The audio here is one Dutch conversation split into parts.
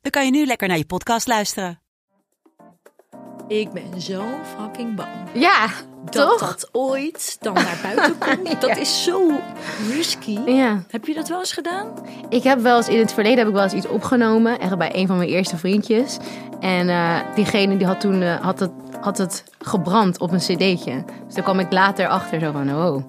dan kan je nu lekker naar je podcast luisteren. Ik ben zo fucking bang. Ja, Dat toch? dat ooit dan naar buiten komt. Dat is zo risky. Ja. Heb je dat wel eens gedaan? Ik heb wel eens in het verleden heb ik wel eens iets opgenomen, echt bij een van mijn eerste vriendjes. En eh, diegene die had toen eh, had het, had het gebrand op een cd'tje. Dus daar kwam ik later achter zo van, oh,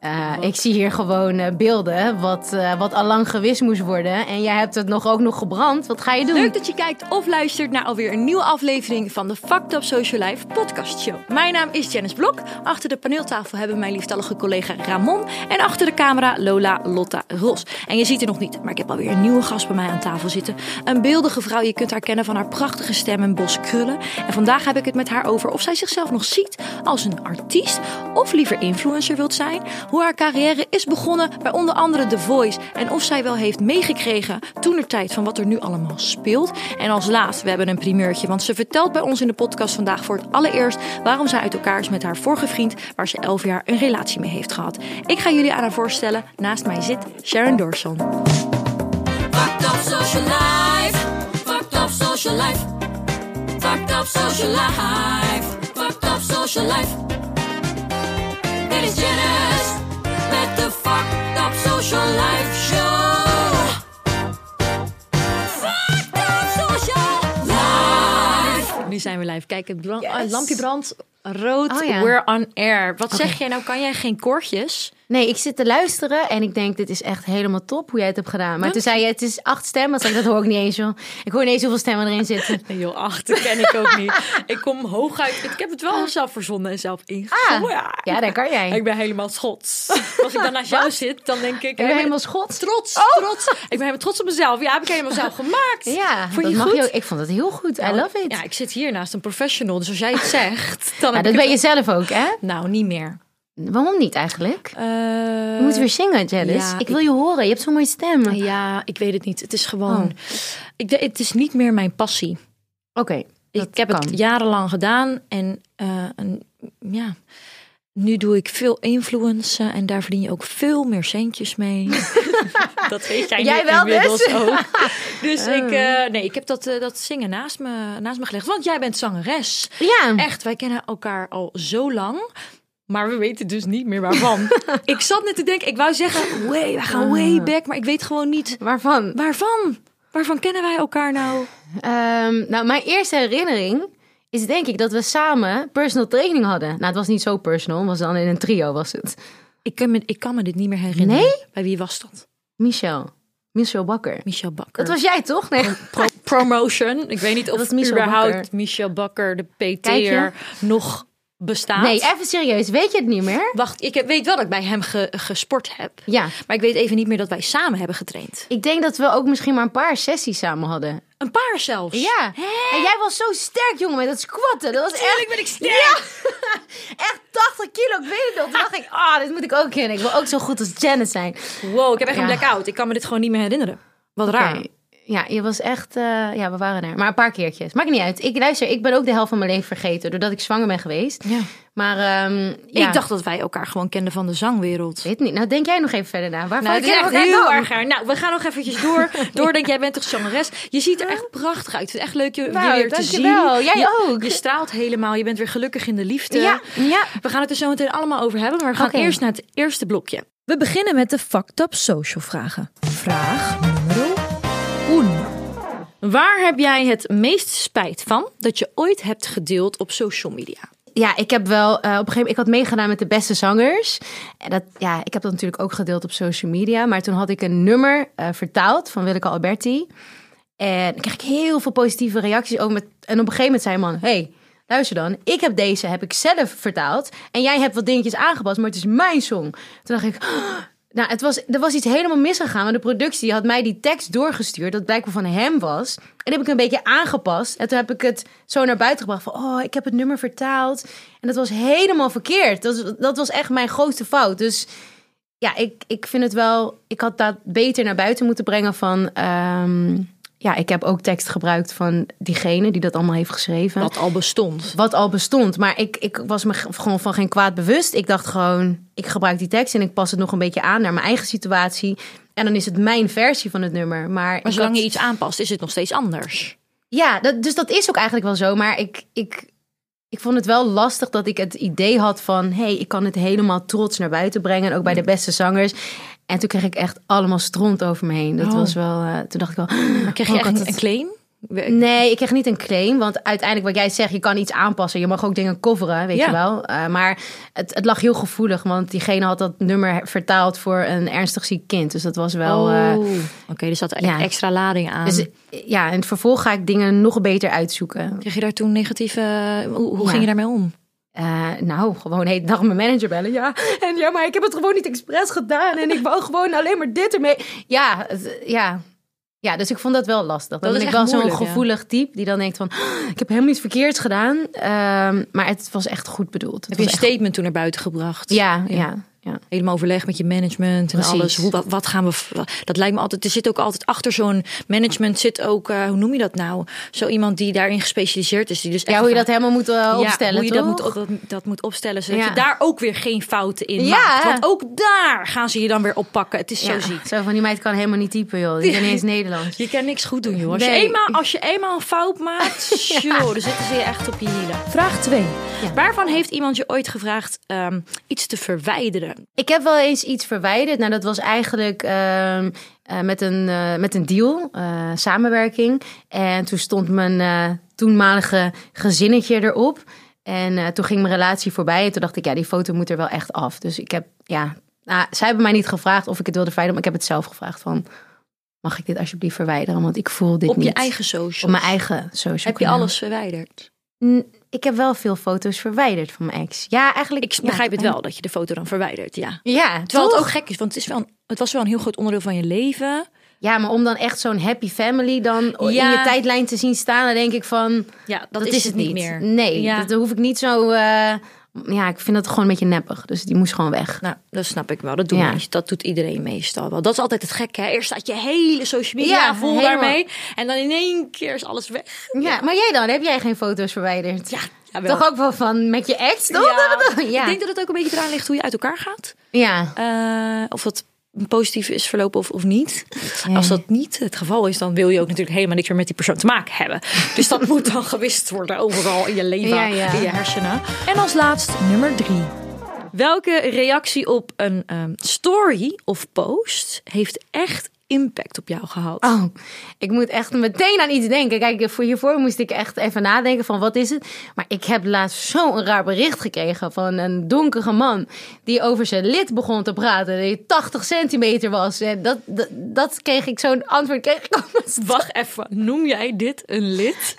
eh, ik zie hier gewoon eh, beelden wat, eh, wat al lang gewist moest worden. En jij hebt het nog ook nog gebrand. Wat ga je doen? Leuk dat je kijkt of luistert naar alweer een nieuwe aflevering van de Fucked Up Social Life podcast show. Mijn naam is Janice Blok. Achter de paneeltafel hebben mijn lieftallige collega Ramon. En achter de camera Lola Lotta Ros. En je ziet het nog niet, maar ik heb alweer een nieuwe gast bij mij aan tafel zitten. Een beeldige vrouw, je kunt haar kennen van haar prachtige stem en bos krullen. En vandaag heb ik het met haar over of zij zichzelf nog ziet als een artiest of liever influencer wilt zijn. Hoe haar carrière is begonnen bij onder andere The Voice. En of zij wel heeft meegekregen toen er tijd van wat er nu allemaal speelt. En als laatst, we hebben een primeurtje. Want ze vertelt bij ons in de podcast vandaag voor het allereerst waarom zij uit elkaar is met haar vorige vriend. Waar ze elf jaar een relatie mee heeft gehad. Ik ga jullie aan haar voorstellen. Naast mij zit Sharon Dorson. Social life. Social life. Social life. Fucked Up Social Life Show. Fucked Up Social Life. Nu zijn we live. Kijk, het Yes. lampje brandt rood. Oh ja. We're on air. Wat zeg jij nou? Kan jij geen koortjes? Nee, ik zit te luisteren en ik denk, dit is echt helemaal top hoe jij het hebt gedaan. Maar toen zei je, het is acht stemmen. Dat hoor ik niet eens, joh. Ik hoor niet eens hoeveel stemmen erin zitten. Nee joh, ach, dat ken ik ook niet. Ik kom hooguit... Ik heb het wel zelf verzonnen en zelf. Ah, ja, daar kan jij. Ik ben helemaal schots. Als ik dan naast jou zit, dan denk ik... Ik ben helemaal schots. Trots, trots. Ik ben helemaal trots op mezelf. Ja, heb ik helemaal zelf gemaakt. Ja, Vond je dat het mag goed? je ook. Ik vond het heel goed. I love it. Ja, ik zit hier naast een professional. Dus als jij het zegt, dan Ja, heb dat ben je zelf ook, hè? Nou, niet meer. Waarom niet eigenlijk? Eh, Je moet weer zingen, Janice. ja, ik wil je horen. Je hebt zo'n mooie stem. Ja, ik weet het niet. Het is gewoon... Oh. Ik, het is niet meer mijn passie. Oké, Ik heb kan. het jarenlang gedaan en, eh, en ja, nu doe ik veel influencen en daar verdien je ook veel meer centjes mee. dat weet jij, Jij wel inmiddels dus? ook. Dus Oh. ik, eh, nee, ik heb dat, eh, dat zingen naast me, naast me gelegd. Want jij bent zangeres. Ja. Echt, wij kennen elkaar al zo lang. Maar we weten dus niet meer waarvan. ik zat net te denken, ik wou zeggen, way, we gaan Ah. way back. Maar ik weet gewoon niet Waarvan? waarvan. Waarvan kennen wij elkaar nou? Ehm, nou, mijn eerste herinnering is denk ik dat we samen personal training hadden. Nou, het was niet zo personal, was dan in een trio was het. Ik kan me, ik kan me dit niet meer herinneren. Nee? Bij wie was dat? Michel. Michel Bakker. Michel Bakker. Dat was jij toch? Nee. Pro- promotion. Ik weet niet of was Michel überhaupt Bakker. Michel Bakker, de PT'er, nog bestaat. Nee, even serieus. Weet je het niet meer? Wacht, ik heb- weet wel dat ik bij hem ge- gesport heb. Ja. Maar ik weet even niet meer dat wij samen hebben getraind. Ik denk dat we ook misschien maar een paar sessies samen hadden. Een paar zelfs. Ja. En jij was zo sterk, jongen, met dat squatten. Dat was echt... Tuurlijk ben ik sterk. Echt 80 kilo, ik weet het nog. Toen dacht ik, ah, dit moet ik ook kennen. Ik wil ook zo goed als Janet zijn. Wow, ik heb echt Ja. een blackout. Ik kan me dit gewoon niet meer herinneren. Wat raar. Ja, je was echt... eh, ja, we waren er. Maar een paar keertjes. Maakt niet uit. Ik luister, ik ben ook de helft van mijn leven vergeten. Doordat ik zwanger ben geweest. Ja. Maar ehm, ja. Ik dacht dat wij elkaar gewoon kenden van de zangwereld. Weet niet. Nou, denk jij nog even verder na. Waarvan Nou, kennen echt heel dan? erg. Nou, we gaan nog eventjes door. Doordenk, jij bent toch zangeres? Je ziet er echt prachtig uit. Het is echt leuk je, je Nou, weer te zien. dankjewel. Jij je, ook. Je straalt helemaal. Je bent weer gelukkig in de liefde. Ja, ja. We gaan het er zo meteen allemaal over hebben. Maar we gaan eerst naar het eerste blokje. We beginnen met de Fucked Up Social vragen. Vraag nummer 1. Waar heb jij het meest spijt van dat je ooit hebt gedeeld op social media? Ja, ik heb wel eh, op een gegeven moment, ik had meegedaan met de beste zangers. En dat, ja, ik heb dat natuurlijk ook gedeeld op social media. Maar toen had ik een nummer eh, vertaald van Willeke Alberti. En dan kreeg ik heel veel positieve reacties ook met. En op een gegeven moment zei man: Hey, luister dan, ik heb deze heb ik zelf vertaald. En jij hebt wat dingetjes aangepast, maar het is mijn song. Toen dacht ik. "Oh, Nou, het was, er was iets helemaal misgegaan. Want de productie had mij die tekst doorgestuurd. Dat blijkbaar van hem was. En heb ik een beetje aangepast. En toen heb ik het zo naar buiten gebracht. Van, oh, ik heb het nummer vertaald. En dat was helemaal verkeerd. Dat, dat was echt mijn grootste fout. Dus ja, ik, ik vind het wel... Ik had dat beter naar buiten moeten brengen van... ehm, ja, ik heb ook tekst gebruikt van diegene die dat allemaal heeft geschreven. Wat al bestond. Wat al bestond. Maar ik, ik was me gewoon van geen kwaad bewust. Ik dacht gewoon, ik gebruik die tekst en ik pas het nog een beetje aan naar mijn eigen situatie. En dan is het mijn versie van het nummer. Maar, Maar zolang had- je iets aanpast, is het nog steeds anders. Ja, dat, dus dat is ook eigenlijk wel zo. Maar ik, ik, ik vond het wel lastig dat ik het idee had van... hé, hey, ik kan het helemaal trots naar buiten brengen. Ook bij de beste zangers. En toen kreeg ik echt allemaal stront over me heen. Dat Oh. was wel... eh, toen dacht ik wel... Maar kreeg oh, je ik echt een claim? Nee, ik kreeg niet een claim. Want uiteindelijk, wat jij zegt, je kan iets aanpassen. Je mag ook dingen coveren, weet Ja. je wel. Eh, maar het, het lag heel gevoelig. Want diegene had dat nummer vertaald voor een ernstig ziek kind. Dus dat was wel... Oh. Oké, dus dat ja. extra lading aan. dus ja, in het vervolg ga ik dingen nog beter uitzoeken. Kreeg je daar toen negatieve... Hoe, hoe Ja. ging je daarmee om? Eh, nou, gewoon heet dag mijn manager bellen. Ja, en ja, maar ik heb het gewoon niet expres gedaan. En ik wou gewoon alleen maar dit ermee. Ja, ja. Ja, dus ik vond dat wel lastig. Dan Dat ben is ik wel zo'n ja. gevoelig type die dan denkt van... "Oh, ik heb helemaal iets verkeerds gedaan. Ehm, maar het was echt goed bedoeld. Het Heb je een echt- statement toen naar buiten gebracht? Ja, ja, ja. Helemaal overleg met je management en Precies. alles. Hoe, wat, wat gaan we. Dat lijkt me altijd. Er zit ook altijd achter zo'n management zit ook. eh, hoe noem je dat nou? Zo iemand die daarin gespecialiseerd is. Die dus Ja, echt hoe je dat helemaal moet eh, opstellen, hoe je dat moet, dat, dat moet opstellen. Zodat Ja. je daar ook weer geen fouten in Ja. maakt. Want ook daar gaan ze je dan weer oppakken. Het is Ja, zo ziek. Zo van, die meid kan helemaal niet typen, joh. Die kan niet eens Nederlands. Je kan niks goed doen, joh. Als, je, Nee. eenmaal, als je eenmaal een fout maakt, joh, dan zitten ze je echt op je hielen. Vraag 2. Waarvan heeft iemand je ooit gevraagd ehm, iets te verwijderen? Ik heb wel eens iets verwijderd. Nou, dat was eigenlijk ehm, eh, met, een, eh, met een deal, eh, samenwerking. En toen stond mijn toenmalige gezinnetje erop. En toen ging mijn relatie voorbij. En toen dacht ik, ja, die foto moet er wel echt af. Dus ik heb, ja... Nou, zij hebben mij niet gevraagd of ik het wilde verwijderen. Maar ik heb het zelf gevraagd van... Mag ik dit alsjeblieft verwijderen? Want ik voel dit Op niet. je eigen social. Op mijn eigen social Heb je alles verwijderd? Ik heb wel veel foto's verwijderd van mijn ex. Ja, eigenlijk... Ik ja, begrijp het wel dat je de foto dan verwijdert, ja. Ja, Terwijl het ook gek is, want het, is wel een, het was wel een heel groot onderdeel van je leven. Ja, maar om dan echt zo'n happy family dan in je tijdlijn te zien staan, dan denk ik van, Ja, dat, is, het niet meer. Nee, Ja. dat hoef ik niet zo. eh, ja, ik vind dat gewoon een beetje neppig. Dus die moest gewoon weg. Nou, dat snap ik wel. Dat, Ja. mensen. dat doet iedereen meestal wel. Dat is altijd het gekke. Hè? Eerst staat je hele social media Ja, vol helemaal. daarmee. En dan in één keer is alles weg. Ja, maar jij dan? Heb jij geen foto's verwijderd? Ja, jawel. Toch ook wel van met je ex, toch? Ja. Ja. Ik denk dat het ook een beetje eraan ligt hoe je uit elkaar gaat. ja. Eh, of dat positief is verlopen of, of niet. Als dat niet het geval is, dan wil je ook natuurlijk helemaal niks meer met die persoon te maken hebben. Dus dat moet dan gewist worden overal in je leven, Ja, ja. in je hersenen. En als laatst nummer drie. Welke reactie op een ehm, story of post heeft echt impact op jou gehad? Oh, ik moet echt meteen aan iets denken. Kijk, voor hiervoor moest ik echt even nadenken van wat is het. Maar ik heb laatst zo'n raar bericht gekregen van een donkere man die over zijn lid begon te praten. Die 80 centimeter was. En dat, dat, dat kreeg ik zo'n antwoord. Kreeg ik Wacht even, noem jij dit een lid?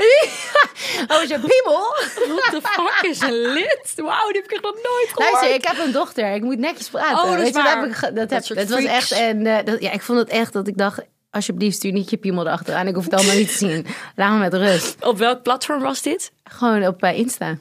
over zijn piemel. What the fuck is een lid? Wauw, die heb ik nog nooit gehoord. Luister, ik heb een dochter. Ik moet netjes praten. Oh, dat is Weet je, waar. heb ik dat, Dat heb, dat was echt. En eh, dat, ja, ik vond het echt dat ik dacht. Alsjeblieft, stuur niet je piemel erachteraan. Ik hoef het allemaal niet te zien. Laat me met rust. Op welk platform was dit? Gewoon op eh, Insta.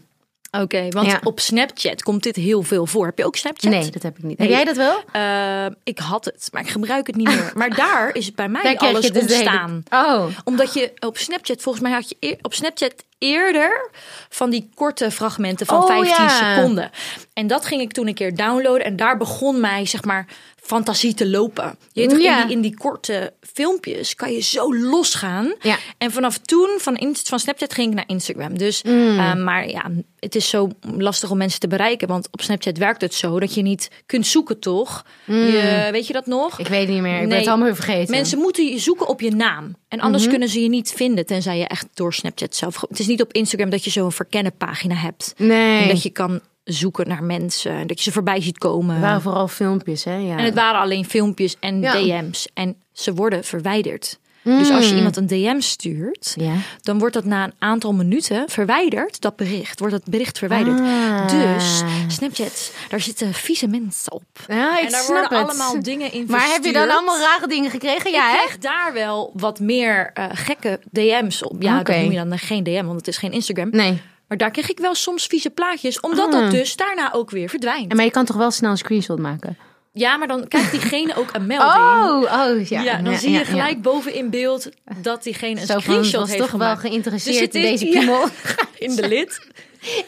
Oké, want Ja. op Snapchat komt dit heel veel voor. Heb je ook Snapchat? Nee, dat heb ik niet. Heb jij dat wel? Eh, ik had het, maar ik gebruik het niet meer. Maar daar is het bij mij Daar alles de hele- ontstaan. Oh. Omdat je op Snapchat, volgens mij had je op Snapchat eerder van die korte fragmenten van Oh, 15 ja. seconden. En dat ging ik toen een keer downloaden. En daar begon mij, zeg maar, fantasie te lopen. Je weet toch, Ja. in, die, in die korte filmpjes kan je zo losgaan. Ja. En vanaf toen, van, Inst- van Snapchat, ging ik naar Instagram. Dus, Mm. eh, maar ja, het is zo lastig om mensen te bereiken. Want op Snapchat werkt het zo dat je niet kunt zoeken, toch? Je, weet je dat nog? Mm. Ik weet niet meer. Ik ben het allemaal vergeten. Mensen moeten je zoeken op je naam. En anders Mhm. kunnen ze je niet vinden, tenzij je echt door Snapchat zelf... Het is niet op Instagram dat je zo'n verkennen pagina hebt. Nee. En dat je kan zoeken naar mensen. En dat je ze voorbij ziet komen. Het waren vooral filmpjes, hè? Ja. En het waren alleen filmpjes en Ja. DM's. En ze worden verwijderd. Dus als je Mm. iemand een DM stuurt, Ja. dan wordt dat na een aantal minuten verwijderd, dat bericht. Wordt dat bericht verwijderd. Ah. Dus Snapchat, daar zitten vieze mensen op. Ja, ik en daar snap worden het. allemaal dingen in Maar heb je dan allemaal rare dingen gekregen? Ja, ik kreeg daar wel wat meer eh, gekke DM's op. Ja, Oké. dat noem je dan geen DM, want het is geen Instagram. Nee. Maar daar kreeg ik wel soms vieze plaatjes, omdat Ah. dat dus daarna ook weer verdwijnt. En Maar je kan toch wel snel een screenshot maken? Ja, maar dan krijgt diegene ook een melding. Oh, oh ja. Ja, dan Ja, zie je gelijk ja. boven in beeld dat diegene een Zo van, screenshot was heeft toch gemaakt. wel geïnteresseerd Dus in deze ja. piemel. in de lid.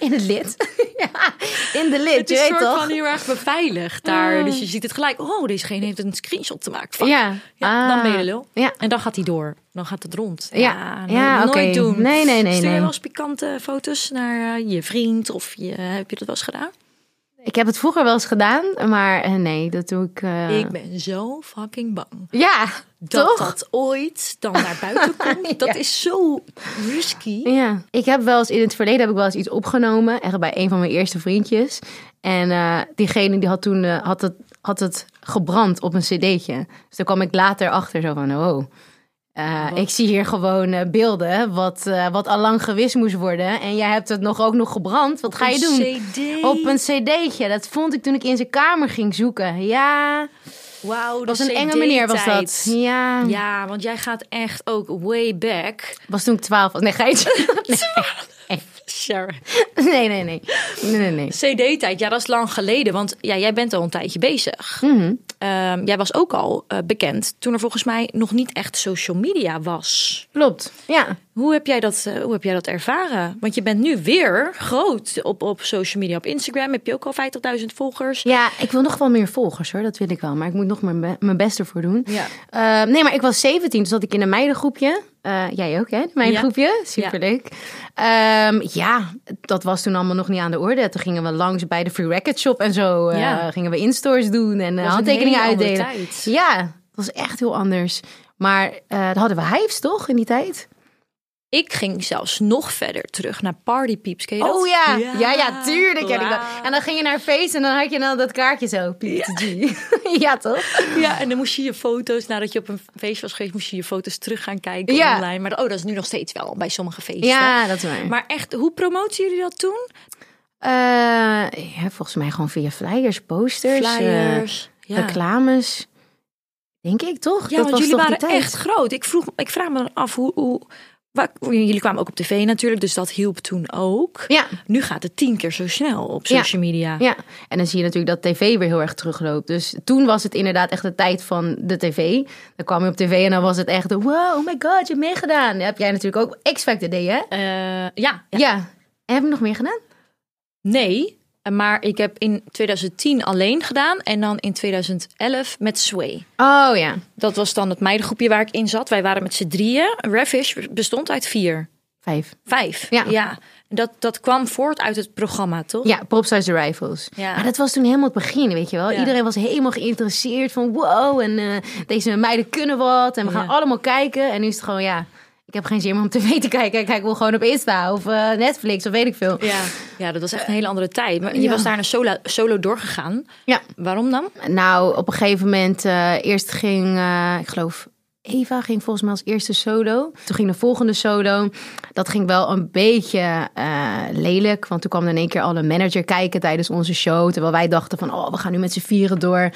In het lid. ja, in de lid, Het je is weet soort toch? van heel erg beveiligd daar. Dus je ziet het gelijk. Oh, dezegene heeft een screenshot gemaakt. Fuck. Ja. Ja, Ah. dan ben je de lul. Ja. En dan gaat hij door. Dan gaat het rond. Ja. Ja, nooit doen. Nee, nee, nee, Stuur je nee. wel eens pikante foto's naar eh, je vriend? Of je, heb je dat wel eens gedaan? Ik heb het vroeger wel eens gedaan, maar eh, nee, dat doe ik... eh, Ik ben zo fucking bang. Ja, Dat toch? dat ooit dan naar buiten komt. Dat is zo risky. Ja, ik heb wel eens in het verleden heb ik wel eens iets opgenomen, echt bij een van mijn eerste vriendjes. En eh, diegene die had toen had het, had het gebrand op een cd'tje. Dus daar kwam ik later achter zo van, oh, eh, ik zie hier gewoon eh, beelden wat, eh, wat al lang gewist moest worden. En jij hebt het nog ook nog gebrand. Wat ga je doen? CD. Op een cd'tje. Dat vond ik toen ik in zijn kamer ging zoeken. Ja, Wauw, was een enge meneer was dat. Ja, Ja, want jij gaat echt ook way back. was toen ik twaalf was. Nee, ga je... Sharon. Nee, nee, nee. Nee, nee, nee. CD-tijd, ja, dat is lang geleden. Want ja, jij bent al een tijdje bezig. Mhm. Ehm, jij was ook al eh, bekend toen er volgens mij nog niet echt social media was. Klopt, ja. Hoe heb jij dat, eh, hoe heb jij dat ervaren? Want je bent nu weer groot op, op social media. Op Instagram heb je ook al 50.000 volgers. Ja, ik wil nog wel meer volgers hoor, dat wil ik wel. Maar ik moet nog mijn, be- mijn best ervoor doen. Ja. Eh, nee, maar ik was 17, dus zat ik in een meidengroepje. Eh, jij ook, hè? Een Meidengroepje. Superleuk. Ja. ja, dat was toen allemaal nog niet aan de orde. Toen gingen we langs bij de Free Record Shop en zo. Ja. gingen we instores doen en handtekeningen uitdelen. tijd. Ja, dat was echt heel anders. Maar eh dan hadden we Hives toch in die tijd? Ik ging zelfs nog verder terug naar Party Peeps. Ken je dat? Oh ja. ja, ja, tuurlijk ken ik dat. Wauw. En dan ging je naar een feest en dan had je dan dat kaartje zo. PTG. Ja, toch? Ja, en dan moest je je foto's, nadat je op een feest was geweest, moest je je foto's terug gaan kijken Ja. online. Maar oh, dat is nu nog steeds wel bij sommige feesten. Ja, dat is waar. Maar echt, hoe promoten jullie dat toen? Eh, ja, volgens mij gewoon via flyers, posters, Flyers. eh, ja. reclames. Denk ik toch? Ja, dat want was jullie waren echt groot. Ik, vroeg, ik vraag me dan af hoe, hoe. waar- jullie kwamen ook op tv natuurlijk, dus dat hielp toen ook. Ja, Nu gaat het tien keer zo snel op Ja. social media. ja, en dan zie je natuurlijk dat tv weer heel erg terugloopt. Dus toen was het inderdaad echt de tijd van de tv. Dan kwam je op tv en dan was het echt, wow, oh my god, je hebt meegedaan. Dat heb jij natuurlijk ook X-Factor je, hè? Eh, ja, ja. Ja. En heb ik nog meer gedaan? Nee, maar ik heb in 2010 alleen gedaan en dan in 2011 met Sway. Oh ja. Dat was dan het meidengroepje waar ik in zat. Wij waren met z'n drieën. Ravish bestond uit vier. Vijf. Vijf. Ja. En Dat, dat kwam voort uit het programma, toch? Ja, Popstars the Rifles. Ja. Maar dat was toen helemaal het begin, weet je wel. Ja. Iedereen was helemaal geïnteresseerd van wow, en eh, deze meiden kunnen wat. En we gaan Ja. allemaal kijken. En nu is het gewoon, ja, ik heb geen zin meer om tv te kijken. Ik kijk wel gewoon op Insta of eh, Netflix of weet ik veel. Ja. ja, dat was echt een hele andere tijd. Maar je Ja. was daar naar solo, solo doorgegaan. Ja. Waarom dan? Nou, op een gegeven moment, eh, eerst ging, eh, ik geloof, Eva ging volgens mij als eerste solo. Toen ging de volgende solo. Dat ging wel een beetje lelijk, want toen kwam er in één keer al een manager kijken tijdens onze show. Terwijl wij dachten van, oh, we gaan nu met z'n vieren door.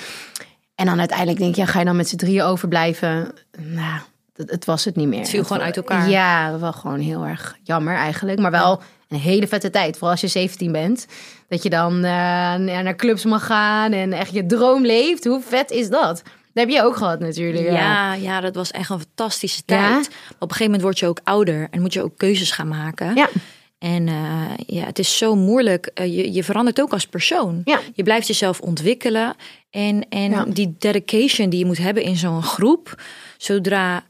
En dan uiteindelijk denk je, ja, ga je dan met z'n drieën overblijven? Nou, het, het was het niet meer. Het viel gewoon uit elkaar. Ja, wel gewoon heel erg jammer eigenlijk. Maar wel een hele vette tijd. Vooral als je 17 bent. Dat je dan eh, naar clubs mag gaan en echt je droom leeft. Hoe vet is dat? Dat heb je ook gehad natuurlijk. Ja, ja, dat was echt een fantastische Ja? tijd. Op een gegeven moment word je ook ouder en moet je ook keuzes gaan maken. Ja. En eh, ja, het is zo moeilijk. Eh, je, je verandert ook als persoon. Ja. Je blijft jezelf ontwikkelen. En, en Ja. die dedication die je moet hebben in zo'n groep. Zodra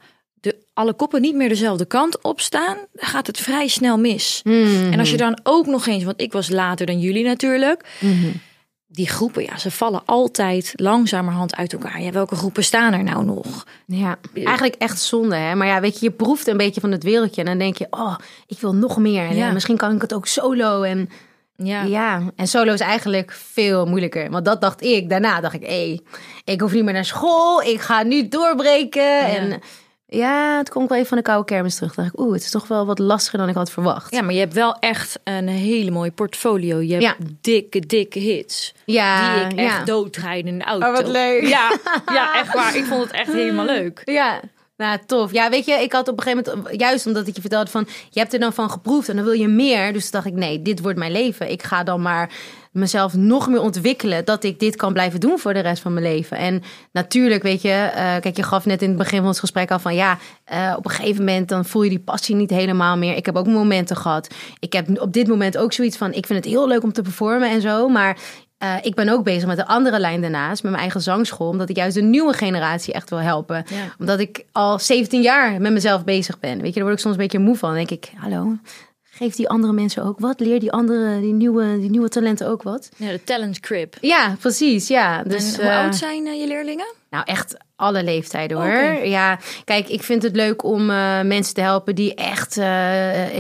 alle koppen niet meer dezelfde kant op staan, gaat het vrij snel mis. Mhm. En als je dan ook nog eens, want ik was later dan jullie natuurlijk. Mhm. Die groepen, ja, ze vallen altijd langzamerhand uit elkaar. Ja, welke groepen staan er nou nog? Ja, eigenlijk echt zonde. Hè? Maar ja, weet je, je proeft een beetje van het wereldje. En dan denk je, oh, ik wil nog meer. En Ja. ja, misschien kan ik het ook solo. En Ja, ja. en solo is eigenlijk veel moeilijker. Want dat dacht ik. Daarna dacht ik, hé, ik hoef niet meer naar school. Ik ga nu doorbreken. En Ja, het kwam wel even van de koude kermis terug. Dacht ik, oeh, het is toch wel wat lastiger dan ik had verwacht. Ja, maar je hebt wel echt een hele mooie portfolio. Je hebt Ja. dikke, dikke hits. Ja, die ik echt ja. doodrijd in de auto. Oh, wat leuk. Ja, ja, echt waar. Ik vond het echt helemaal leuk. Ja, nou tof. Ja, weet je, ik had op een gegeven moment, juist omdat ik je vertelde van, je hebt er dan van geproefd en dan wil je meer. Dus toen dacht ik, nee, dit wordt mijn leven. Ik ga dan maar mezelf nog meer ontwikkelen, dat ik dit kan blijven doen voor de rest van mijn leven. En natuurlijk, weet je, eh, kijk, je gaf net in het begin van ons gesprek al van, ja, eh, op een gegeven moment dan voel je die passie niet helemaal meer. Ik heb ook momenten gehad. Ik heb op dit moment ook zoiets van, ik vind het heel leuk om te performen en zo, maar eh, ik ben ook bezig met de andere lijn daarnaast, met mijn eigen zangschool, omdat ik juist de nieuwe generatie echt wil helpen. Ja. Omdat ik al 17 jaar met mezelf bezig ben. Weet je, daar word ik soms een beetje moe van. Dan denk ik, hallo, geef die andere mensen ook wat. Leer die andere, die nieuwe, die nieuwe talenten ook wat. Ja, de Talent Crib. Ja, precies. Ja, dus en hoe eh, oud zijn eh, je leerlingen? nou, echt alle leeftijden hoor. Ja, kijk, ik vind het leuk om eh, mensen te helpen die echt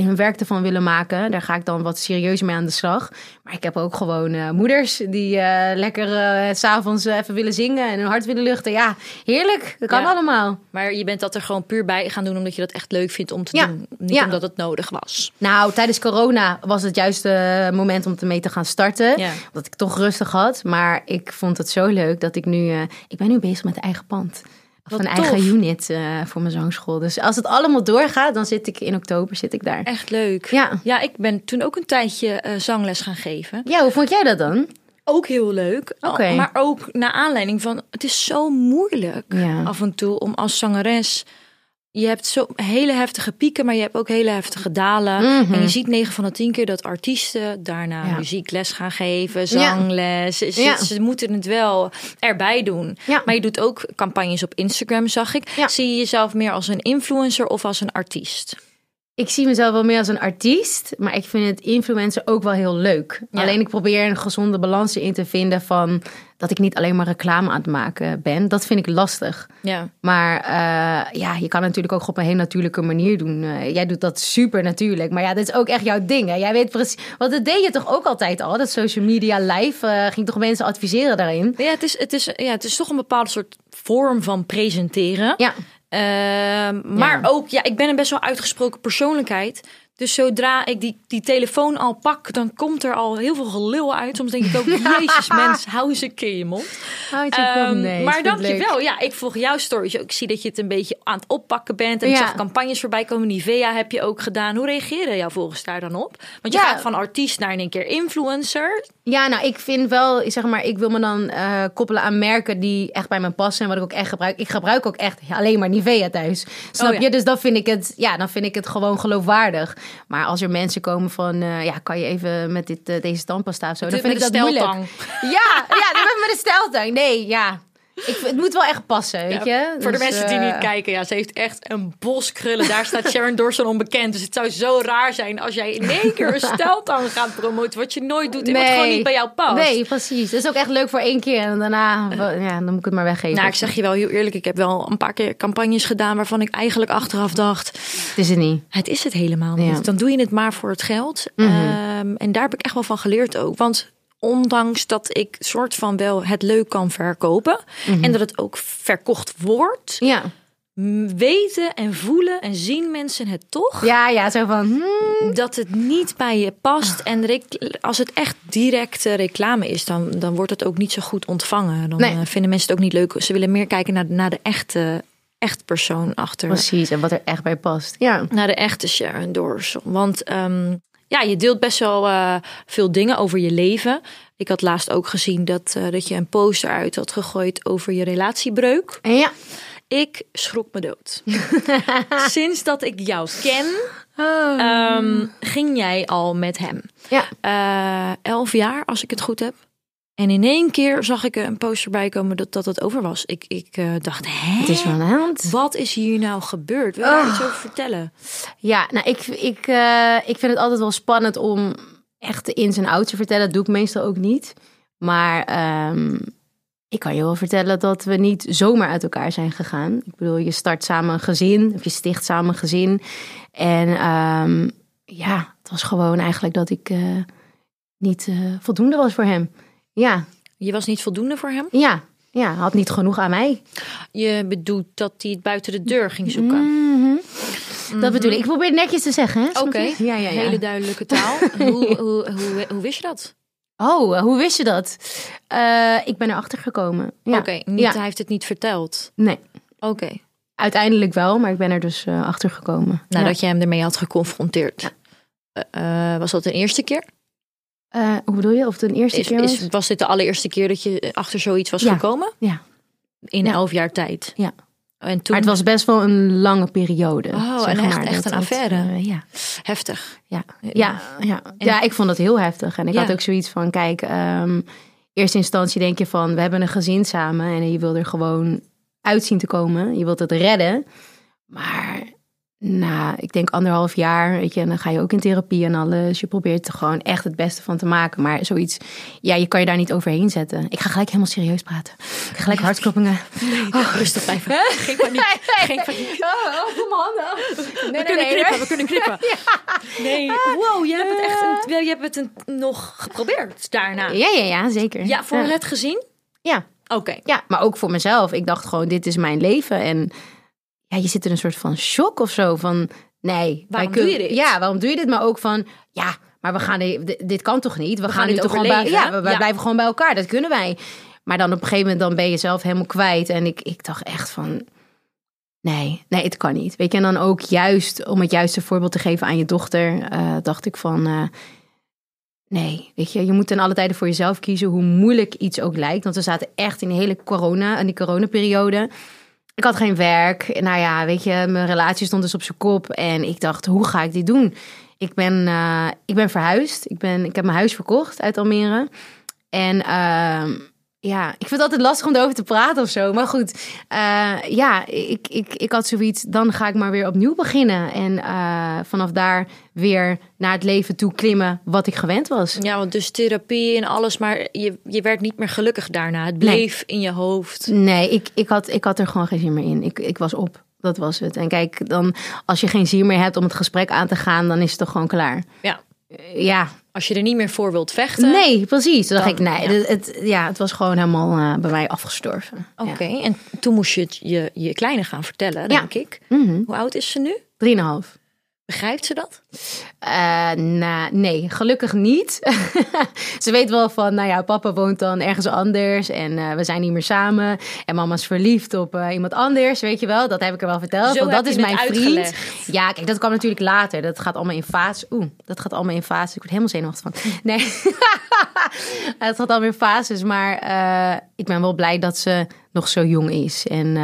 hun werk ervan willen maken. Daar ga ik dan wat serieuzer mee aan de slag. Maar ik heb ook gewoon eh, moeders die eh, lekker s s'avonds even willen zingen en hun hart willen luchten. Ja, heerlijk. Dat kan Ja. allemaal. Maar je bent dat er gewoon puur bij gaan doen omdat je dat echt leuk vindt om te Ja. doen. Niet Ja. omdat het nodig was. Nou, tijdens corona was het juist het moment om ermee te gaan starten. Omdat ik toch rustig had. Maar ik vond het zo leuk dat ik nu... ik ben nu bezig met eigen pand. Wat een eigen unit eh, voor mijn zangschool. Dus als het allemaal doorgaat, dan zit ik in oktober zit ik daar. Echt leuk. Ja. Ja, ik ben toen ook een tijdje eh, zangles gaan geven. Ja, hoe vond jij dat dan? Ook heel leuk. Oké. Maar ook naar aanleiding van, het is zo moeilijk Ja. af en toe om als zangeres. Je hebt zo hele heftige pieken, maar je hebt ook hele heftige dalen. Mhm. En je ziet 9 van de 10 keer dat artiesten daarna Ja. muziekles gaan geven, zangles. Ze, Ja. ze moeten het wel erbij doen. Maar je doet ook campagnes op Instagram, zag ik. Zie je jezelf meer als een influencer of als een artiest? Ik zie mezelf wel meer als een artiest. Maar ik vind het influencer ook wel heel leuk. Alleen ik probeer een gezonde balans erin te vinden van... dat ik niet alleen maar reclame aan het maken ben. Dat vind ik lastig. Ja. Maar eh, ja, je kan natuurlijk ook op een heel natuurlijke manier doen. Eh, jij doet dat super natuurlijk. Maar ja, dit is ook echt jouw ding. Hè? Jij weet precies. Want dat deed je toch ook altijd al? Dat social media live eh, ging toch mensen adviseren daarin? Ja, het is, het, is, ja, het is toch een bepaalde soort vorm van presenteren. Ja, Ehm, maar Ja. ook, ja, ik ben een best wel uitgesproken persoonlijkheid. Dus zodra ik die, die telefoon al pak, dan komt er al heel veel gelul uit. Soms denk ik ook, jezus mens, hou eens een keer je mond. Houd je nee, ik maar dankjewel. Ja, ik volg jouw stories. Ik zie dat je het een beetje aan het oppakken bent. En ik Ja. zag campagnes voorbij komen. Nivea heb je ook gedaan. Hoe reageren jouw volgers daar dan op? Want je Ja. gaat van artiest naar in een keer influencer. Ja, nou, ik vind wel, zeg maar, ik wil me dan eh, koppelen aan merken die echt bij me passen en wat ik ook echt gebruik. Ik gebruik ook echt alleen maar Nivea thuis. Snap Oh, ja. je? Dus dan vind ik het, ja, dan vind ik het gewoon geloofwaardig. Maar als er mensen komen van, eh, ja, kan je even met dit, eh, deze tandpasta of zo, dan vind ik dat moeilijk. Ja, ja, met met de steltang. Nee, ja. Ik, het moet wel echt passen, weet je? Voor de Dus, mensen die eh, niet kijken, ja, ze heeft echt een bos krullen. Daar staat Sharon Dawson onbekend. Dus het zou zo raar zijn als jij in één keer een steltang gaat promoten. Wat je nooit doet en wat gewoon niet bij jou past. Nee, precies. Dat is ook echt leuk voor één keer. En daarna, ja, dan moet ik het maar weggeven. Nou, ik zeg je wel heel eerlijk. Ik heb wel een paar keer campagnes gedaan waarvan ik eigenlijk achteraf dacht... Het is het niet. Het is het helemaal niet. Ja. Dan doe je het maar voor het geld. Mhm. Ehm, en daar heb ik echt wel van geleerd ook. Want ondanks dat ik soort van wel het leuk kan verkopen... Mhm. en dat het ook verkocht wordt... Ja. weten en voelen en zien mensen het toch... Ja, ja, zo van... hmm, dat het niet bij je past. En als het echt directe reclame is, dan, dan wordt het ook niet zo goed ontvangen. Dan Nee. eh, vinden mensen het ook niet leuk. Ze willen meer kijken naar, naar de echte, echt persoon achter. Precies, en wat er echt bij past. Ja. Naar de echte Sharon Dawson. Want ehm, ja, je deelt best wel eh, veel dingen over je leven. Ik had laatst ook gezien dat, eh, dat je een poster uit had gegooid over je relatiebreuk. Ja. Ik schrok me dood. Sinds dat ik jou ken, ehm, ging jij al met hem. Ja. Eh, elf jaar, als ik het goed heb. En in één keer zag ik een poster bij komen dat dat het over was. Ik, ik eh, dacht, hè? Het is van de hand. Wat is hier nou gebeurd? Wil je daar iets over vertellen? Ja, nou, ik, ik, eh, ik vind het altijd wel spannend om echt de ins en outs te vertellen. Dat doe ik meestal ook niet. Maar ehm, ik kan je wel vertellen dat we niet zomaar uit elkaar zijn gegaan. Ik bedoel, je start samen een gezin, of je sticht samen een gezin. En ehm, ja, het was gewoon eigenlijk dat ik eh, niet voldoende was voor hem. Ja, Je was niet voldoende voor hem? ja. ja, had niet genoeg aan mij. Je bedoelt dat hij het buiten de deur ging zoeken. Mhm. Dat bedoel ik. Ik probeer het netjes te zeggen. Oké, je? Ja, ja, ja. hele duidelijke taal. hoe, hoe, hoe, hoe wist je dat? Oh, hoe wist je dat? Eh, ik ben erachter gekomen. Ja. Oké, niet- Ja. hij heeft het niet verteld. Nee, Oké, uiteindelijk wel, maar ik ben er dus eh, achter gekomen. nadat je hem ermee had geconfronteerd. Eh, was dat de eerste keer? Eh, hoe bedoel je? Of een eerste Is, keer was? is, was dit de allereerste keer dat je achter zoiets was Ja. gekomen? Ja. In Ja. elf jaar tijd? Ja. En toen Maar het was best wel een lange periode. Oh, en echt- echt een het, affaire. eh, ja. heftig. Ja. Ja, ja. ja, ik vond het heel heftig. En ik Ja. had ook zoiets van, kijk, ehm eerste instantie denk je van, we hebben een gezin samen en je wil er gewoon uit zien te komen. Je wilt het redden. Maar nou, ik denk anderhalf jaar, weet je, en dan ga je ook in therapie en alles. Je probeert er gewoon echt het beste van te maken. Maar zoiets, ja, je kan je daar niet overheen zetten. Ik ga gelijk helemaal serieus praten. Ik ga gelijk hartkloppingen. Rustig blijven. Geen paniek. Geen paniek. Oh, oh, mijn handen. Nee, we kunnen knippen, we kunnen knippen. Nee, wow, je hebt het echt een, wel, je hebt het een, nog geprobeerd daarna. Ja, ja, ja, zeker. Ja, voor het gezien? Ja. Oké. Ja, maar ook voor mezelf. Ik dacht gewoon, dit is mijn leven. En ja, je zit in een soort van shock of zo. Van, nee. Waarom kun- doe je dit? Ja, waarom doe je dit? Maar ook van, ja, maar we gaan dit, kan toch niet? We, gaan, gaan nu toch gewoon bij, ja, we, ja. blijven gewoon bij elkaar. Dat kunnen wij. Maar dan op een gegeven moment dan ben je zelf helemaal kwijt. En ik, ik dacht echt van, nee, nee, het kan niet. Weet je, en dan ook juist, om het juiste voorbeeld te geven aan je dochter, eh, dacht ik van, eh, nee, weet je, je moet ten alle tijde voor jezelf kiezen, hoe moeilijk iets ook lijkt. Want we zaten echt in de hele corona, in die coronaperiode. Ik had geen werk. Nou ja, weet je, mijn relatie stond dus op zijn kop. En ik dacht, hoe ga ik dit doen? Ik ben, eh, ik ben verhuisd. Ik, ben, ik heb mijn huis verkocht uit Almere. En ehm, ja, ik vind het altijd lastig om erover te praten of zo. Maar goed, eh, ja, ik, ik, ik had zoiets. Dan ga ik maar weer opnieuw beginnen. En eh, vanaf daar weer naar het leven toe klimmen wat ik gewend was. Ja, want dus therapie en alles, maar je, je werd niet meer gelukkig daarna. Het bleef in je hoofd. Nee, ik, ik, had, ik had er gewoon geen zin meer in. Ik, ik was op. Dat was het. En kijk, dan als je geen zin meer hebt om het gesprek aan te gaan, dan is het toch gewoon klaar. Ja. Ja, Als je er niet meer voor wilt vechten. nee, precies. Toen dacht ik, nee, ja. het, ja, het was gewoon helemaal eh, bij mij afgestorven. Oké, en toen moest je het je, je kleine gaan vertellen, Ja. denk ik. Mhm. Hoe oud is ze nu? Drieënhalf. Begrijpt ze dat? Eh, nee, gelukkig niet. Ze weet wel van, nou ja, papa woont dan ergens anders en eh, we zijn niet meer samen. En mama is verliefd op eh, iemand anders, weet je wel. Dat heb ik er wel verteld, Zo want dat is mijn vriend. Ja, kijk, dat kwam natuurlijk later. Dat gaat allemaal in fases. Oeh, dat gaat allemaal in fases. Ik word helemaal zenuwachtig van. Nee, het gaat allemaal in fases. Maar ik ben wel blij dat ze nog zo jong is. En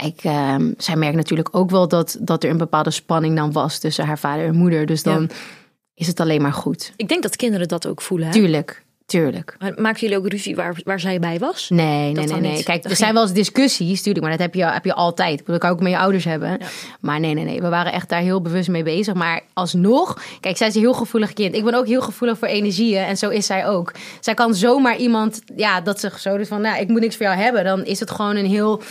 kijk, ehm, zij merkt natuurlijk ook wel dat, dat er een bepaalde spanning dan was tussen haar vader en moeder. Dus dan is het alleen maar goed. Ik denk dat kinderen dat ook voelen. Hè? Tuurlijk, tuurlijk. Maar Maakten jullie ook ruzie waar, waar zij bij was? Nee, nee, Dat nee, nee. Kijk, Dat er zijn wel eens discussies, tuurlijk, maar dat heb je, heb je altijd. Dat kan ook met je ouders hebben. Maar nee, nee, nee. We waren echt daar heel bewust mee bezig. Maar alsnog, kijk, zij is een heel gevoelig kind. Ik ben ook heel gevoelig voor energieën en zo is zij ook. Zij kan zomaar iemand, ja, dat ze zo doet van, nou, ik moet niks voor jou hebben. Dan is het gewoon een heel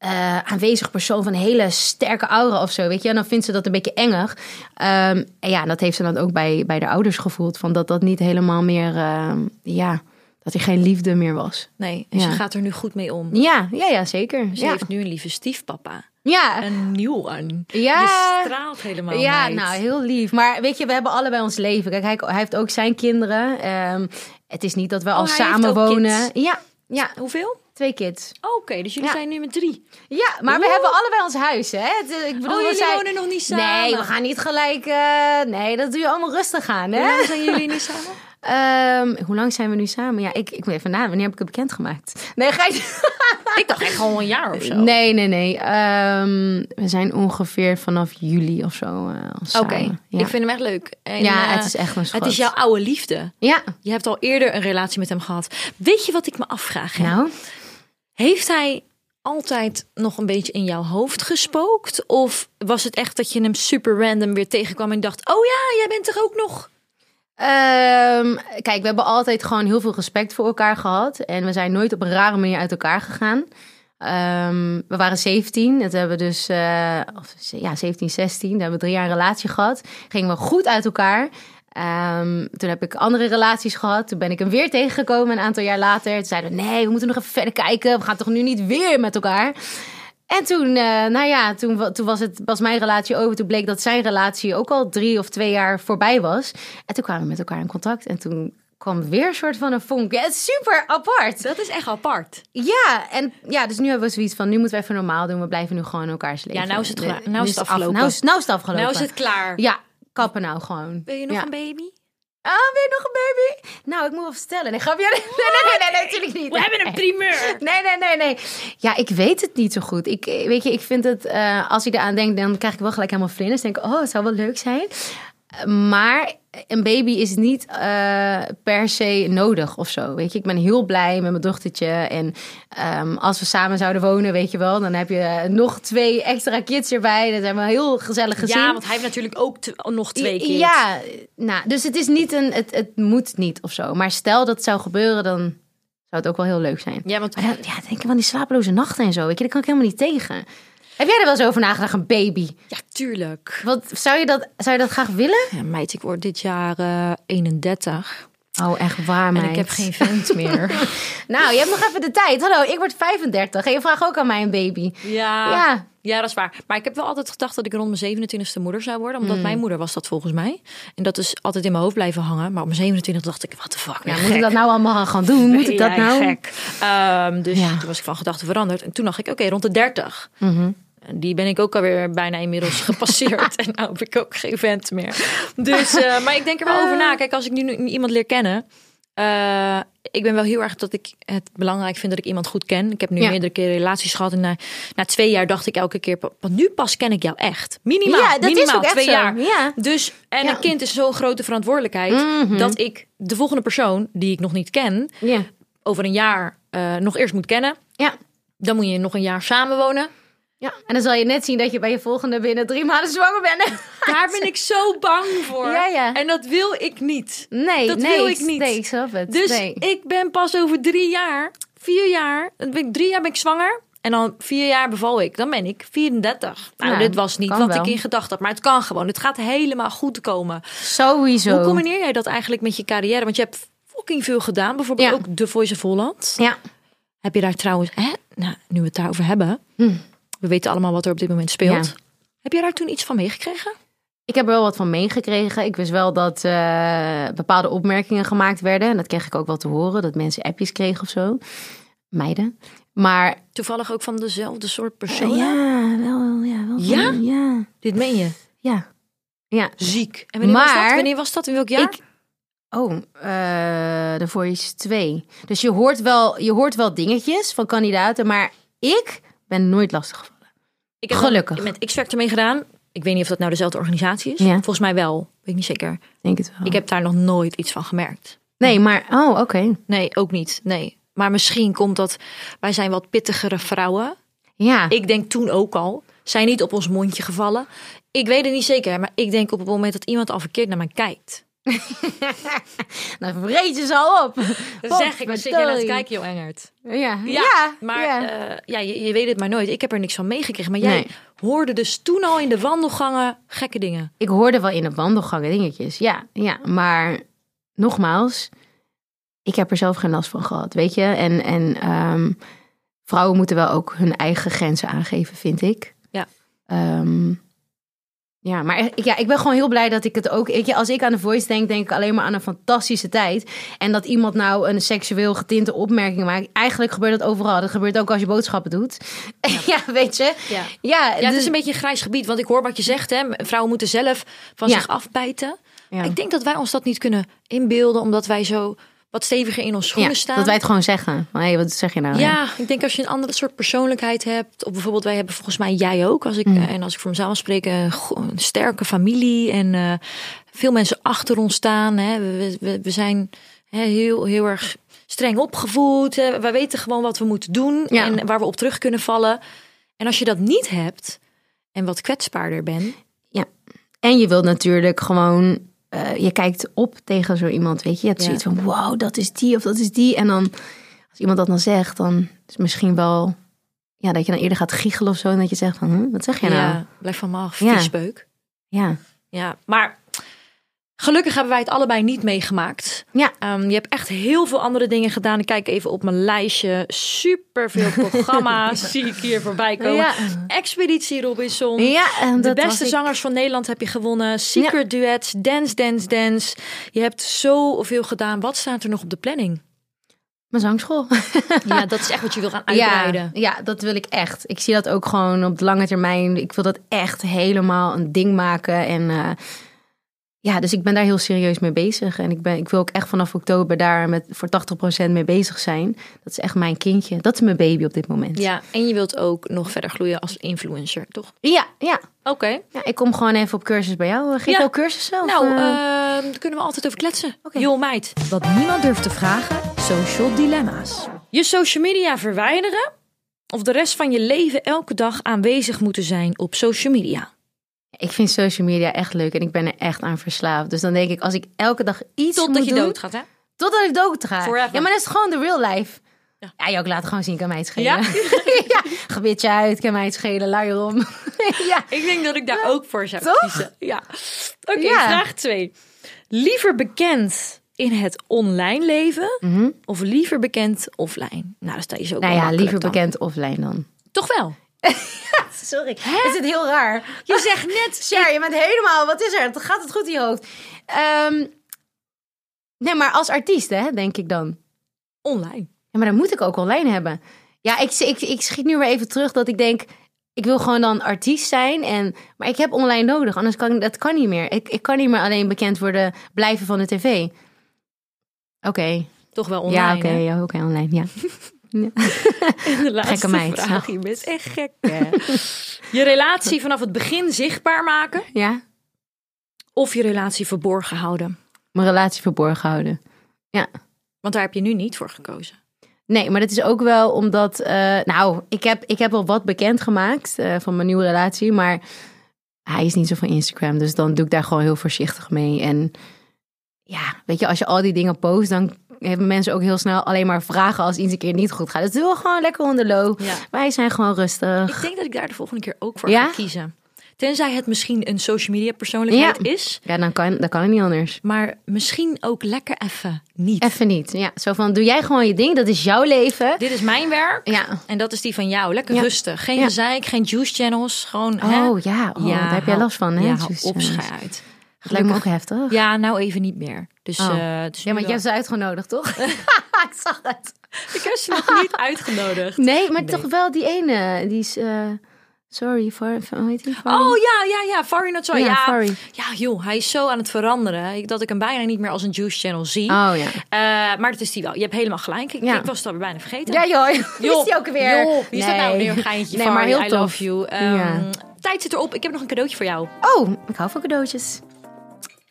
eh, aanwezig persoon van een hele sterke aura of zo, weet je. En dan vindt ze dat een beetje engig. Ehm, en ja, dat heeft ze dan ook bij, bij de ouders gevoeld. Van dat dat niet helemaal meer, ehm, ja, dat er geen liefde meer was. Nee, Ja. ze gaat er nu goed mee om. Ja, ja, ja zeker. Ze Ja, heeft nu een lieve stiefpapa. ja. Een nieuw aan. Ja. Je straalt helemaal, ja meid. nou, heel lief. Maar weet je, we hebben allebei ons leven. Kijk, hij, hij heeft ook zijn kinderen. Ehm, het is niet dat we al Oh, samen wonen. Ja, ja, Hoeveel? Twee kids. Oké, dus jullie Ja. zijn nu met drie. Ja, maar we hebben allebei ons huis, hè? Ik bedoel, Oh, we jullie zijn... wonen nog niet samen? Nee, we gaan niet gelijk... eh, nee, dat doe je allemaal rustig aan, hè? Hoe lang zijn jullie niet samen? Ehm, hoe lang zijn we nu samen? Ja, ik, ik moet even na. Wanneer heb ik het bekendgemaakt? Nee, ga je... Ik dacht echt gewoon een jaar of zo. Nee, nee, nee. Ehm, we zijn ongeveer vanaf juli of zo al Oké. Ja. ik vind hem echt leuk. En, Ja, eh, het is echt een schat. Het is jouw oude liefde. Ja, Je hebt al eerder een relatie met hem gehad. Weet je wat ik me afvraag? hè? nou... Heeft hij altijd nog een beetje in jouw hoofd gespookt? Of was het echt dat je hem super random weer tegenkwam en dacht: Oh ja, jij bent er ook nog? Ehm, kijk, we hebben altijd gewoon heel veel respect voor elkaar gehad. En we zijn nooit op een rare manier uit elkaar gegaan. Ehm, we waren 17. Het hebben we dus, eh, of, ja, 17, 16. Daar hebben we drie jaar een relatie gehad. Gingen we goed uit elkaar. Ehm, toen heb ik andere relaties gehad. Toen ben ik hem weer tegengekomen een aantal jaar later. Toen zeiden we, nee, we moeten nog even verder kijken. We gaan toch nu niet weer met elkaar? En toen, eh, nou ja, toen, toen was, het, was mijn relatie over. Toen bleek dat zijn relatie ook al drie of twee jaar voorbij was. En toen kwamen we met elkaar in contact. En toen kwam weer een soort van een vonk. Ja, het is super apart. Dat is echt apart. Ja, en ja, dus nu hebben we zoiets van, nu moeten we even normaal doen. We blijven nu gewoon in elkaars leven. Ja, nou is het. Nou is het af- afgelopen. Nou is, nou is het afgelopen. Nou is het klaar. Ja, kappen nou gewoon. Ben je nog Ja. een baby? Ah, weer nog een baby? Nou, ik moet wel vertellen. Nee, grapje. Nee, nee, nee, nee, nee, natuurlijk niet. We hebben een primeur. Nee, nee, nee, nee. Ja, ik weet het niet zo goed. Ik, eh, weet je, ik vind het, eh, als ik eraan denk, dan krijg ik wel gelijk helemaal vlinders. Denk ik, oh, het zou wel leuk zijn. Maar een baby is niet eh, per se nodig of zo. Weet je, ik ben heel blij met mijn dochtertje. En ehm, als we samen zouden wonen, weet je wel, dan heb je nog twee extra kids erbij. Dat hebben we heel gezellig gezin. Ja, want hij heeft natuurlijk ook nog twee keer. Ja, nou, dus het is niet een, het, het moet niet of zo. Maar stel dat het zou gebeuren, dan zou het ook wel heel leuk zijn. Ja, want ja, denk ik van die slapeloze nachten en zo. Weet je, daar kan ik helemaal niet tegen. Heb jij er wel eens over nagedacht, een baby? ja, tuurlijk. Wat, zou, je dat, zou je dat graag willen? Ja, meid, ik word dit jaar eh, 31. Oh, echt waar, meid. En ik heb geen vent meer. Nou, je hebt nog even de tijd. Hallo, ik word 35 en je vraagt ook aan mij een baby. Ja. Ja. Ja, dat is waar. Maar ik heb wel altijd gedacht dat ik rond mijn 27e moeder zou worden. Omdat mijn moeder was dat volgens mij. En dat is altijd in mijn hoofd blijven hangen. Maar op mijn 27 dacht ik, wat de fuck. Ja, ben moet ik dat nou allemaal gaan doen? Moet ik dat nou? gek. Ehm, dus Ja. toen was ik van gedachten veranderd. En toen dacht ik, oké, rond de 30. Mhm. En Die ben ik ook alweer bijna inmiddels gepasseerd. en nou heb ik ook geen vent meer. Dus, eh, maar ik denk er wel over na. Kijk, als ik nu, iemand leer kennen. eh, ik ben wel heel erg dat ik het belangrijk vind dat ik iemand goed ken. Ik heb nu Ja. meerdere keren relaties gehad. En na, na twee jaar dacht ik elke keer, want nu pas ken ik jou echt. Minimaal, Ja, dat is minimaal ook echt twee jaar. Ja. Dus, en een kind is zo'n grote verantwoordelijkheid. Mhm. Dat ik de volgende persoon, die ik nog niet ken, over een jaar eh, nog eerst moet kennen. Ja. Dan moet je nog een jaar samenwonen. Ja. En dan zal je net zien dat je bij je volgende binnen drie maanden zwanger bent. Daar ben ik zo bang voor. Ja, ja. En dat wil ik niet. Nee, Dat nee, wil ik niet. Nee, ik snap het. Dus nee. ik ben pas over drie jaar, vier jaar, ben ik, drie jaar ben ik zwanger. En dan vier jaar beval ik. Dan ben ik 34. Nou, Ja, dit was niet wat wel. ik in gedachten had. Maar het kan gewoon. Het gaat helemaal goed komen. Sowieso. Hoe combineer jij dat eigenlijk met je carrière? Want je hebt fucking veel gedaan. Bijvoorbeeld Ja. ook The Voice of Holland. Ja. Heb je daar trouwens, hè? Nou, nu we het daarover hebben. Hm. We weten allemaal wat er op dit moment speelt. Ja. Heb je daar toen iets van meegekregen? Ik heb er wel wat van meegekregen. Ik wist wel dat eh, bepaalde opmerkingen gemaakt werden. En dat kreeg ik ook wel te horen. Dat mensen appjes kregen of zo. Meiden. Maar Toevallig ook van dezelfde soort persoon? ja, wel, ja, wel. Ja? Ja. Dit meen je? Ja. Ja. Ziek. En wanneer was Maar- dat? Wanneer was dat? In welk jaar? Ik- Oh, eh de Voice 2. Dus je hoort, wel, je hoort wel dingetjes van kandidaten. Maar ik ben nooit lastiggevallen. Ik heb Gelukkig. dan met X-Factor meegedaan. Ik weet niet of dat nou dezelfde organisatie is. Ja. Volgens mij wel. Weet ik niet zeker. Denk het wel. Ik heb daar nog nooit iets van gemerkt. Nee, maar... Oh, oké. Nee, ook niet. Nee. Maar misschien komt dat... Wij zijn wat pittigere vrouwen. Ja. Ik denk toen ook al. Zijn niet op ons mondje gevallen. Ik weet het niet zeker. Maar ik denk op het moment dat iemand al verkeerd naar mij kijkt. Nou, vreet je ze al op. Dan zeg ik, maar zit jij naar het kijken, joh Engert? Ja. Ja. Ja, maar ja. ja. ja, je, je weet het maar nooit. Ik heb er niks van meegekregen. Maar jij Nee. hoorde dus toen al in de wandelgangen gekke dingen. Ik hoorde wel in de wandelgangen dingetjes. Ja, ja. Maar nogmaals, ik heb er zelf geen last van gehad, weet je. En, en ehm, vrouwen moeten wel ook hun eigen grenzen aangeven, vind ik. Ja. Ehm, ja, maar ik, ja, ik ben gewoon heel blij dat ik het ook... Als ik aan de Voice denk, denk ik alleen maar aan een fantastische tijd. En dat iemand nou een seksueel getinte opmerking maakt. Eigenlijk gebeurt dat overal. Dat gebeurt ook als je boodschappen doet. Ja, weet je. Ja. Ja, Ja, het dus- is een beetje een grijs gebied. Want ik hoor wat je zegt. Hè. Vrouwen moeten zelf van zich afbijten. Ik denk dat wij ons dat niet kunnen inbeelden. Omdat wij zo wat steviger in ons schoenen Ja, staan. dat wij het gewoon zeggen. Hé, wat zeg je nou? Ja, ik denk als je een andere soort persoonlijkheid hebt. Of bijvoorbeeld, wij hebben volgens mij jij ook. Als ik, Mm. En als ik voor mezelf mag spreken, een, sterke familie. En eh, veel mensen achter ons staan. Hè. We, we, we zijn hè, heel, heel erg streng opgevoed. Hè. Wij weten gewoon wat we moeten doen. Ja. En waar we op terug kunnen vallen. En als je dat niet hebt. En wat kwetsbaarder bent. En je wilt natuurlijk gewoon, eh, je kijkt op tegen zo iemand, weet je. Je hebt zoiets van, wow, dat is die of dat is die. En dan, als iemand dat dan zegt, dan is het misschien wel, ja, dat je dan eerder gaat giechelen of zo. En dat je zegt van, wat zeg je nou? Ja, blijf van me af, Ja. Ja. Ja, maar Gelukkig hebben wij het allebei niet meegemaakt. Ja. Ehm, je hebt echt heel veel andere dingen gedaan. Ik kijk even op mijn lijstje. Super veel programma's zie ik hier voorbij komen. Ja. Expeditie Robinson. Ja, en De beste ik. zangers van Nederland heb je gewonnen. Secret duets, dance, dance, dance. Je hebt zoveel gedaan. Wat staat er nog op de planning? Mijn zangschool. Ja, dat is echt wat je wil gaan Ja, uitbreiden. ja, dat wil ik echt. Ik zie dat ook gewoon op de lange termijn. Ik wil dat echt helemaal een ding maken. En eh, ja, dus ik ben daar heel serieus mee bezig. En ik, ben, ik wil ook echt vanaf oktober daar met voor 80% mee bezig zijn. Dat is echt mijn kindje. Dat is mijn baby op dit moment. Ja, en je wilt ook nog verder groeien als influencer, toch? ja, ja. Oké. ja ik kom gewoon even op cursus bij jou. Geef Ja. je ook cursussen? of, Nou, eh? eh, daar kunnen we altijd over kletsen. Joh, meid. Wat niemand durft te vragen, social dilemma's. Je social media verwijderen of de rest van je leven elke dag aanwezig moeten zijn op social media? Ik vind social media echt leuk en ik ben er echt aan verslaafd. Dus dan denk ik, als ik elke dag iets Totdat moet je doen, doodgaat, hè? Totdat ik dood ga. Forever. Ja, maar dat is gewoon de real life. Ja. Ja, je ook laat gewoon zien, kan mij het schelen. Ja? ja? Uit, kan mij het schelen, luier om. ja. Ik denk dat ik daar ook voor zou Toch? kiezen. Ja. Oké, Ja. vraag 2. Liever bekend in het online leven of liever bekend offline? Nou, dan sta je zo ook Nou ja, liever dan. bekend offline dan. Toch wel? Sorry, is het heel raar. Je zegt net... Sher, je bent helemaal, wat is er? Gaat het goed in je hoofd? Ehm, nee, maar als artiest, hè, denk ik dan. Online. Ja, maar dan moet ik ook online hebben. Ja, ik, ik, ik schiet nu weer even terug dat ik denk... Ik wil gewoon dan artiest zijn. En, maar ik heb online nodig, anders kan ik- dat kan niet meer. Ik, ik kan niet meer alleen bekend worden, blijven van de tv. Oké, Toch wel online, ja, oké, hè? ja, oké, online, ja. De laatste Gekke meid. vraag. Je bent echt gek, hè? Je relatie vanaf het begin zichtbaar maken Ja, of je relatie verborgen houden? mijn relatie verborgen houden. Want daar heb je nu niet voor gekozen. Nee, maar dat is ook wel omdat... eh, nou, ik heb, ik heb al wat bekendgemaakt eh van mijn nieuwe relatie, maar hij is niet zo van Instagram. Dus dan doe ik daar gewoon heel voorzichtig mee. En ja, weet je, als je al die dingen post, dan hebben mensen ook heel snel alleen maar vragen als iets een keer niet goed gaat. Dus doe gewoon lekker onder low. Ja. Wij zijn gewoon rustig. Ik denk dat ik daar de volgende keer ook voor Ja? ga kiezen. Tenzij het misschien een social media persoonlijkheid Ja. is. Ja, dan kan, dan kan het niet anders. Maar misschien ook lekker even niet. Even niet. Ja, zo van, doe jij gewoon je ding. Dat is jouw leven. Dit is mijn werk. Ja. En dat is die van jou. Lekker Ja. rustig. Geen gezeik, geen juice channels. Gewoon, hè? Oh ja, oh, daar heb jij last van, hè? Ja, hou Me ook heftig. Ja, nou even niet meer. Dus, Oh. eh, dus Ja, maar je hebt ze uitgenodigd, toch? ik zag het. Ik heb ze nog niet uitgenodigd. Nee, maar Nee. toch wel die ene. Die is... eh, sorry voor... Hoe heet die? Oh ja, ja, ja. Fari not so. Ja, Ja, joh. Hij is zo aan het veranderen. Dat ik hem bijna niet meer als een juice channel zie. Oh ja. Eh, maar dat is die wel. Je hebt helemaal gelijk. Ik, Ja. ik was het alweer bijna vergeten. Ja joh, wie is die ook weer? Joh, wie is dat nou? Nee. Nee, een geintje. Nee, Fari, maar heel I tof. love you. Ehm, Ja. Tijd zit erop. Ik heb nog een cadeautje voor jou. Oh, ik hou van cadeautjes.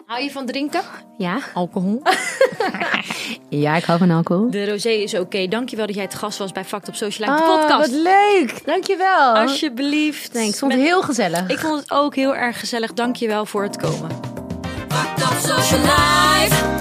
Hou je van drinken? Ja? Alcohol. Ja, ik hou van alcohol. De rosé is oké. Dankjewel dat jij het gast was bij Fact op Social Life, de Oh, podcast. wat leuk. Dankjewel. Alsjeblieft. Thanks, ik vond het Met- heel gezellig. Ik vond het ook heel erg gezellig. Dankjewel voor het komen. Fucked up social life.